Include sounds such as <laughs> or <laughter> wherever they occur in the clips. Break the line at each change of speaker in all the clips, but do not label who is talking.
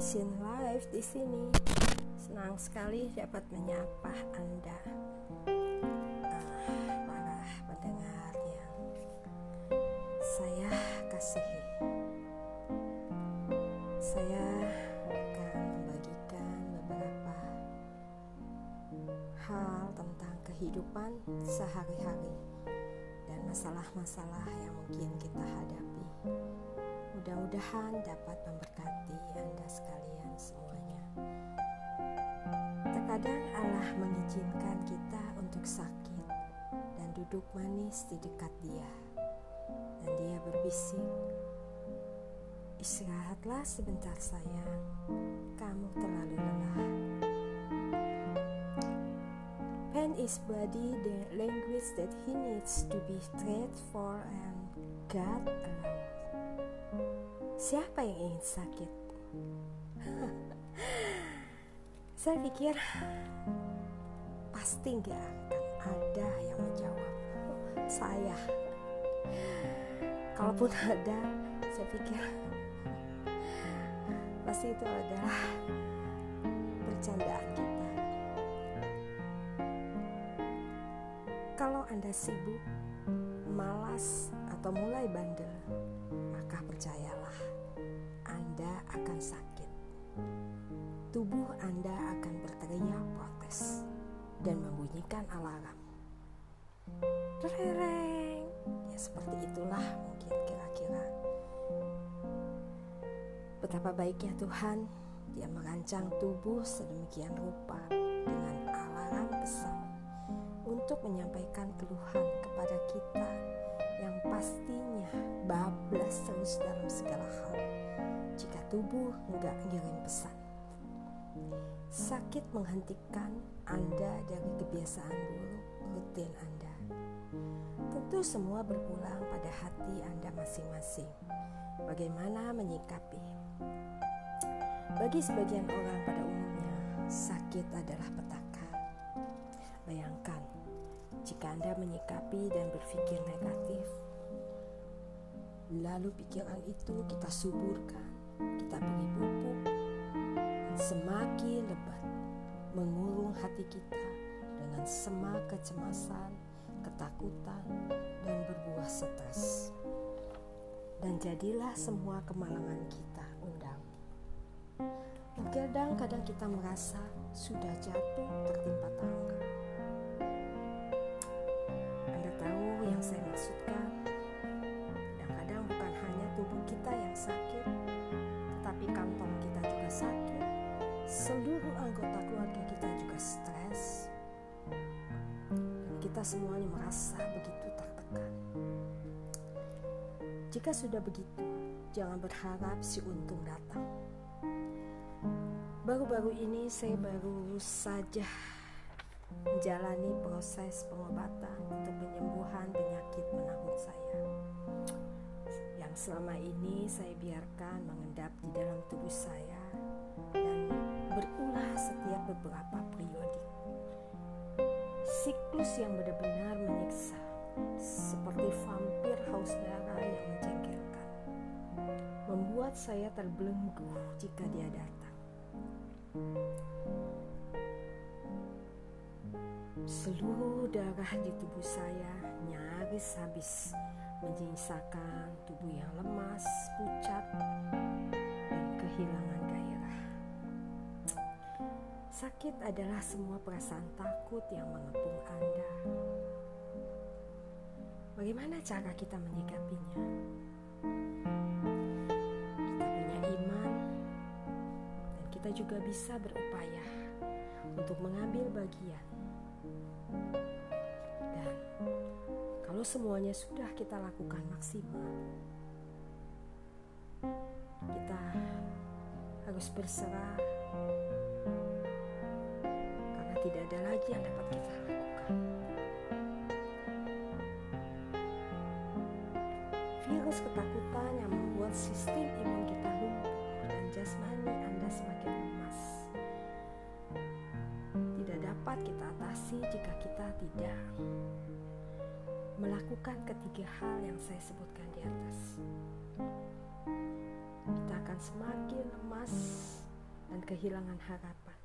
Mission Live di sini. Senang sekali dapat menyapa Anda, uh, para pendengar yang saya kasihi. Saya akan membagikan beberapa hal tentang kehidupan sehari-hari dan masalah-masalah yang mungkin kita hadapi. Mudah-mudahan dapat memberkati Anda sekalian semuanya. Terkadang Allah mengizinkan kita untuk sakit dan duduk manis di dekat Dia. Dan Dia berbisik, Istirahatlah sebentar sayang, kamu terlalu lelah. Pen is body the language that he needs to be trained for and God. Siapa yang ingin sakit? Saya pikir pasti nggak akan ada yang menjawab saya. Kalaupun ada, saya pikir pasti itu adalah bercandaan kita. Kalau Anda sibuk, malas, atau mulai bandel, maka percayalah, Anda akan sakit. Tubuh Anda akan berteriak protes dan membunyikan alarm. Tereng, ya seperti itulah mungkin kira-kira. Betapa baiknya Tuhan, Dia merancang tubuh sedemikian rupa dengan alarm pesan untuk menyampaikan keluhan kepada kita yang pastinya bablas terus dalam segala hal jika tubuh nggak ngirim pesan. Sakit menghentikan Anda dari kebiasaan buruk rutin Anda. Tentu semua berpulang pada hati Anda masing-masing. Bagaimana menyikapi? Bagi sebagian orang pada umumnya, sakit adalah petaka. Jika Anda menyikapi dan berpikir negatif, lalu pikiran itu kita suburkan, kita beri pupuk, semakin lebat mengurung hati kita dengan semak kecemasan, ketakutan, dan berbuah stres. Dan jadilah semua kemalangan kita undang. Kadang-kadang kita merasa sudah jatuh tertimpa tangga. Seluruh anggota keluarga kita juga stres. Dan kita semuanya merasa begitu tertekan. Jika sudah begitu, jangan berharap si untung datang. Baru-baru ini saya baru saja menjalani proses pengobatan untuk penyembuhan penyakit menahun saya yang selama ini saya biarkan mengendap di dalam tubuh saya berulah setiap beberapa periodik. Siklus yang benar-benar menyiksa seperti vampir haus darah yang menjengkelkan membuat saya terbelenggu jika dia datang. Seluruh darah di tubuh saya nyaris habis menyisakan tubuh yang lemas, Sakit adalah semua perasaan takut yang mengepung Anda. Bagaimana cara kita menyikapinya? Kita punya iman, dan kita juga bisa berupaya untuk mengambil bagian dan kalau semuanya sudah kita lakukan maksimal, kita harus berserah tidak ada lagi yang dapat kita lakukan. Virus ketakutan yang membuat sistem imun kita lumpuh dan jasmani Anda semakin lemas tidak dapat kita atasi jika kita tidak melakukan ketiga hal yang saya sebutkan di atas. Kita akan semakin lemas dan kehilangan harapan.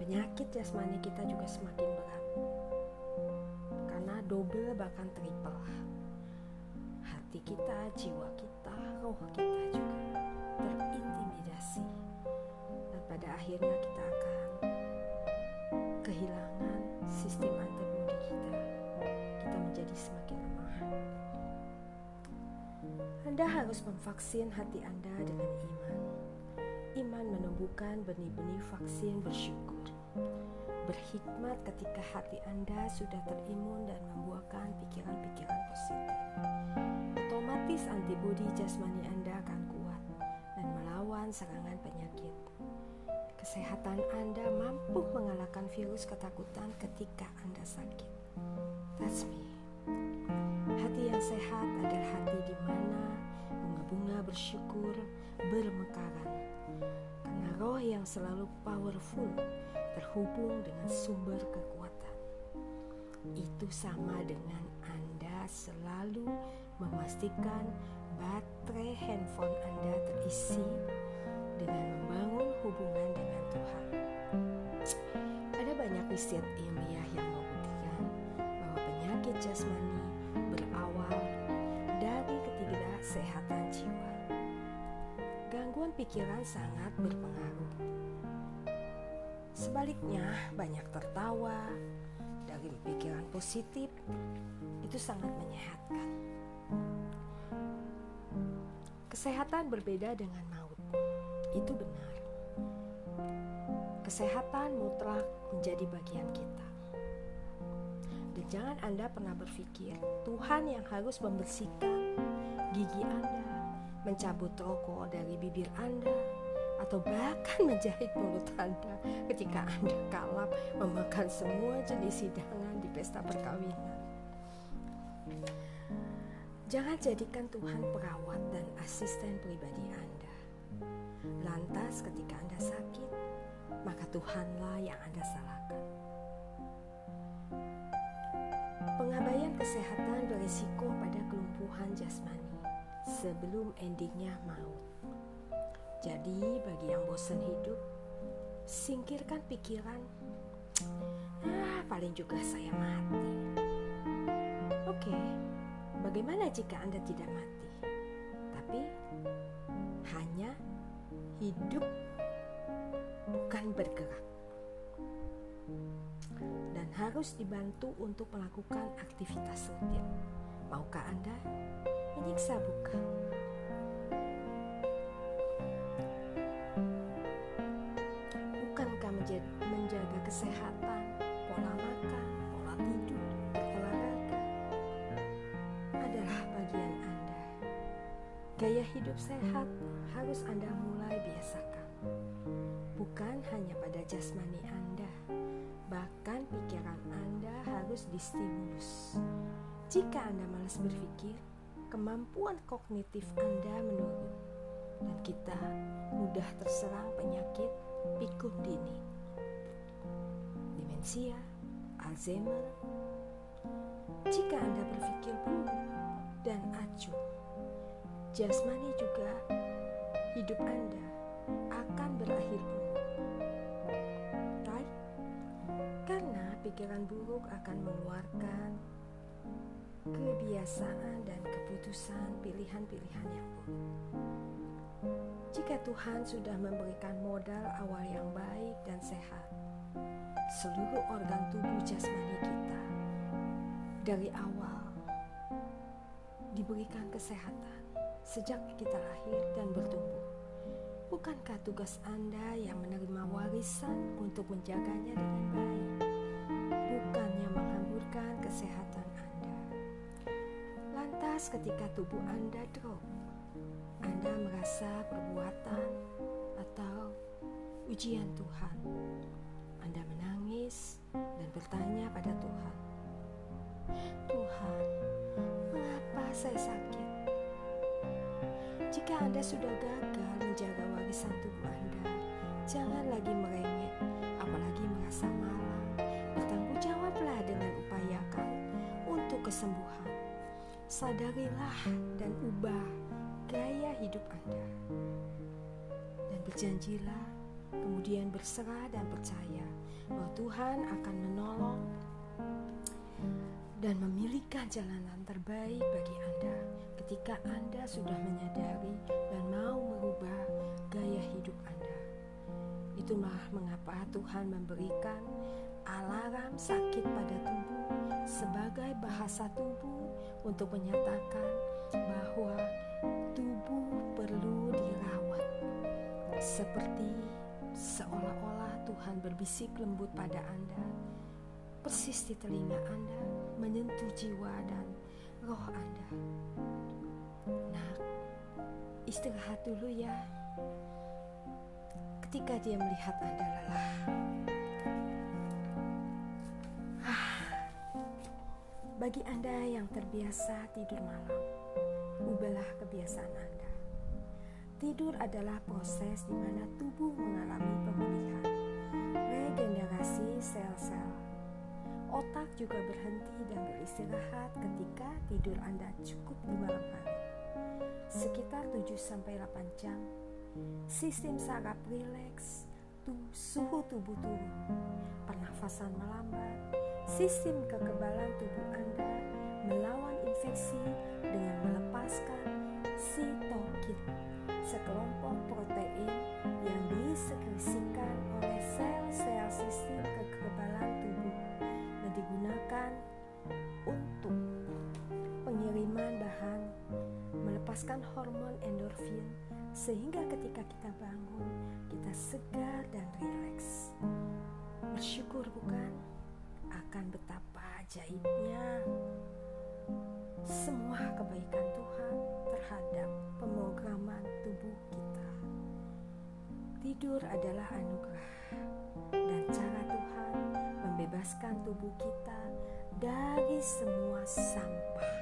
Penyakit jasmani kita juga semakin berat. Karena double bahkan triple. Hati kita, jiwa kita, roh kita juga terintimidasi. Dan pada akhirnya kita akan kehilangan sistem antibodi kita. Kita menjadi semakin lemah. Anda harus memvaksin hati Anda dengan iman. Iman menumbuhkan benih-benih vaksin bersyukur. Berhikmat ketika hati Anda sudah terimun dan membuahkan pikiran-pikiran positif. Otomatis antibodi jasmani Anda akan kuat dan melawan serangan penyakit. Kesehatan Anda mampu mengalahkan virus ketakutan ketika Anda sakit. That's me. Hati yang sehat adalah hati di mana bunga-bunga bersyukur bermekaran. Karena roh yang selalu powerful terhubung dengan sumber kekuatan. Itu sama dengan Anda selalu memastikan baterai handphone Anda terisi dengan membangun hubungan dengan Tuhan. Ada banyak riset ilmiah yang membuktikan bahwa penyakit jasmani berawal dari ketidaksehatan jiwa. Gangguan pikiran sangat berpengaruh. Sebaliknya, banyak tertawa dari pikiran positif itu sangat menyehatkan. Kesehatan berbeda dengan maut. Itu benar. Kesehatan mutlak menjadi bagian kita. Dan jangan Anda pernah berpikir Tuhan yang harus membersihkan gigi Anda, mencabut rokok dari bibir Anda, atau bahkan <laughs> menjahit mulut Anda ketika Anda kalap memakan semua jenis hidangan di pesta perkawinan. Jangan jadikan Tuhan perawat dan asisten pribadi Anda. Lantas ketika Anda sakit, maka Tuhanlah yang Anda salahkan. Pengabaian kesehatan berisiko pada kelumpuhan jasmani sebelum endingnya maut. Jadi bagi yang bosan hidup, singkirkan pikiran, ah paling juga saya mati. Oke, bagaimana jika Anda tidak mati? Tapi hanya hidup bukan bergerak dan harus dibantu untuk melakukan aktivitas rutin. Maukah Anda menyiksa bukan? Bukankah menjaga kesehatan, pola makan, pola tidur, berolahraga adalah bagian Anda? Gaya hidup sehat harus Anda mulai biasakan. Bukan hanya pada jasmani Anda, bahkan pikiran Anda harus distimulus. Jika Anda malas berpikir, kemampuan kognitif Anda menurun dan kita mudah terserang penyakit pikun dini. Demensia, Alzheimer. Jika Anda berpikir buruk dan acuh, jasmani juga hidup Anda akan berakhir buruk. Right? Karena pikiran buruk akan mengeluarkan kebiasaan dan keputusan pilihan-pilihan yang buruk. Jika Tuhan sudah memberikan modal awal yang baik dan sehat, seluruh organ tubuh jasmani kita dari awal diberikan kesehatan sejak kita lahir dan bertumbuh. Bukankah tugas Anda yang menerima warisan untuk menjaganya dengan baik? Bukannya menghamburkan kesehatan. Lantas ketika tubuh Anda drop, Anda merasa perbuatan atau ujian Tuhan. Anda menangis dan bertanya pada Tuhan, Tuhan, mengapa saya sakit? Jika Anda sudah gagal menjaga warisan tubuh Anda, jangan lagi merengek, apalagi merasa malang. Bertanggung jawablah dengan upayakan untuk kesembuhan. Sadarilah dan ubah gaya hidup Anda. Dan berjanjilah, kemudian berserah dan percaya bahwa Tuhan akan menolong dan memilihkan jalanan terbaik bagi Anda ketika Anda sudah menyadari dan mau merubah gaya hidup Anda. Itulah mengapa Tuhan memberikan alarm sakit pada tubuh sebagai bahasa tubuh untuk menyatakan bahwa tubuh perlu dirawat. Seperti seolah-olah Tuhan berbisik lembut pada Anda persis di telinga Anda menyentuh jiwa dan roh Anda. Nah istirahat dulu ya. Ketika dia melihat Anda lelah Bagi Anda yang terbiasa tidur malam, ubahlah kebiasaan Anda. Tidur adalah proses di mana tubuh mengalami pemulihan, regenerasi sel-sel. Otak juga berhenti dan beristirahat ketika tidur Anda cukup di malam hari. Sekitar 7-8 jam, sistem saraf rileks, suhu tubuh turun, pernafasan melambat, Sistem kekebalan tubuh Anda melawan infeksi dengan melepaskan sitokin, sekelompok protein yang disekresikan oleh sel-sel sistem kekebalan tubuh dan digunakan untuk pengiriman bahan melepaskan hormon endorfin sehingga ketika kita bangun kita segar dan rileks. Bersyukur bukan? Akan betapa ajaibnya semua kebaikan Tuhan terhadap pemrograman tubuh kita. Tidur adalah anugerah dan cara Tuhan membebaskan tubuh kita dari semua sampah.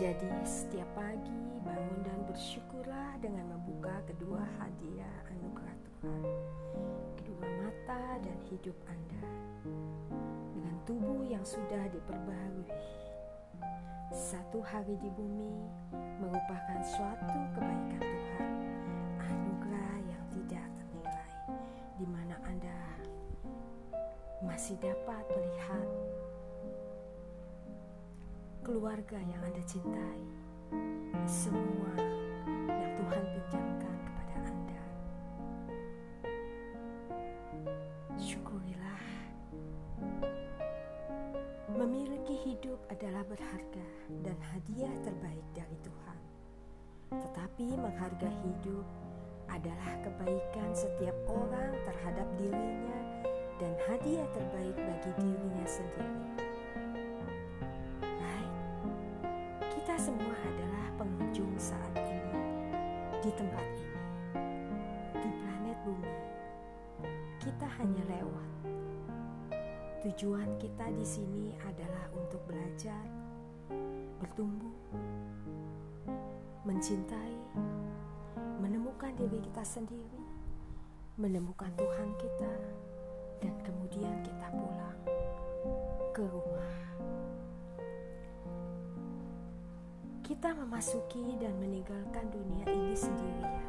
Jadi setiap pagi dan bersyukurlah dengan membuka kedua hadiah anugerah Tuhan mata dan hidup Anda dengan tubuh yang sudah diperbarui. Satu hari di bumi merupakan suatu kebaikan Tuhan, anugerah yang tidak ternilai, di mana Anda masih dapat melihat keluarga yang Anda cintai, semua yang Tuhan pinjamkan kepada Anda. Memiliki hidup adalah berharga dan hadiah terbaik dari Tuhan. Tetapi menghargai hidup adalah kebaikan setiap orang terhadap dirinya dan hadiah terbaik bagi dirinya sendiri. Tujuan kita di sini adalah untuk belajar, bertumbuh, mencintai, menemukan diri kita sendiri, menemukan Tuhan kita, dan kemudian kita pulang ke rumah. Kita memasuki dan meninggalkan dunia ini sendirian.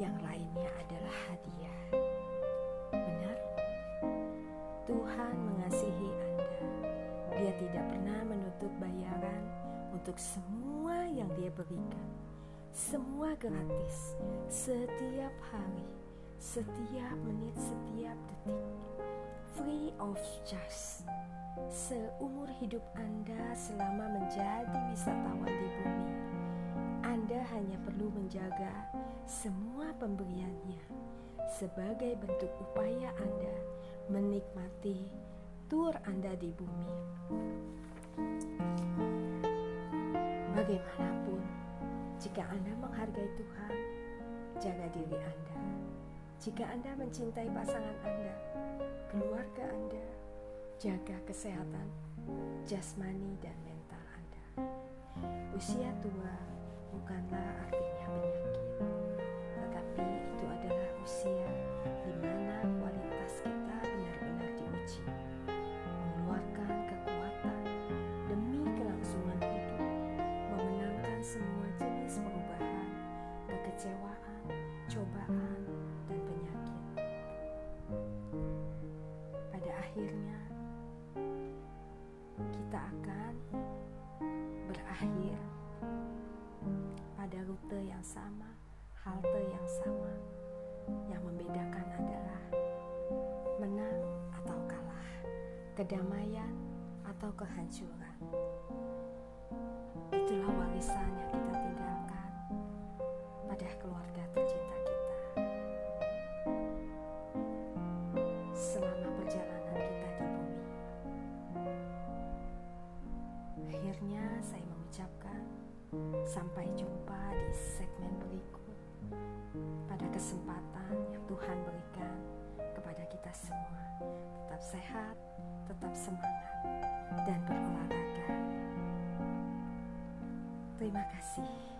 Yang lainnya adalah hadiah. Tuhan mengasihi Anda. Dia tidak pernah menuntut bayaran untuk semua yang Dia berikan. Semua gratis, setiap hari, setiap menit, setiap detik. Free of charge. Seumur hidup Anda selama menjadi wisatawan di bumi, Anda hanya perlu menjaga semua pemberiannya sebagai bentuk upaya Anda menikmati tur Anda di bumi. Bagaimanapun, jika Anda menghargai Tuhan, jaga diri Anda. Jika Anda mencintai pasangan Anda, keluarga Anda, jaga kesehatan jasmani dan mental Anda. Usia tua bukanlah artinya penyakit, tetapi itu adalah usia halte yang sama. Yang membedakan adalah menang atau kalah, kedamaian atau kehancuran. Itulah warisan yang kita tinggalkan pada keluarga tercinta kita. Selama Tetap sehat, tetap semangat, dan berolahraga. Terima kasih.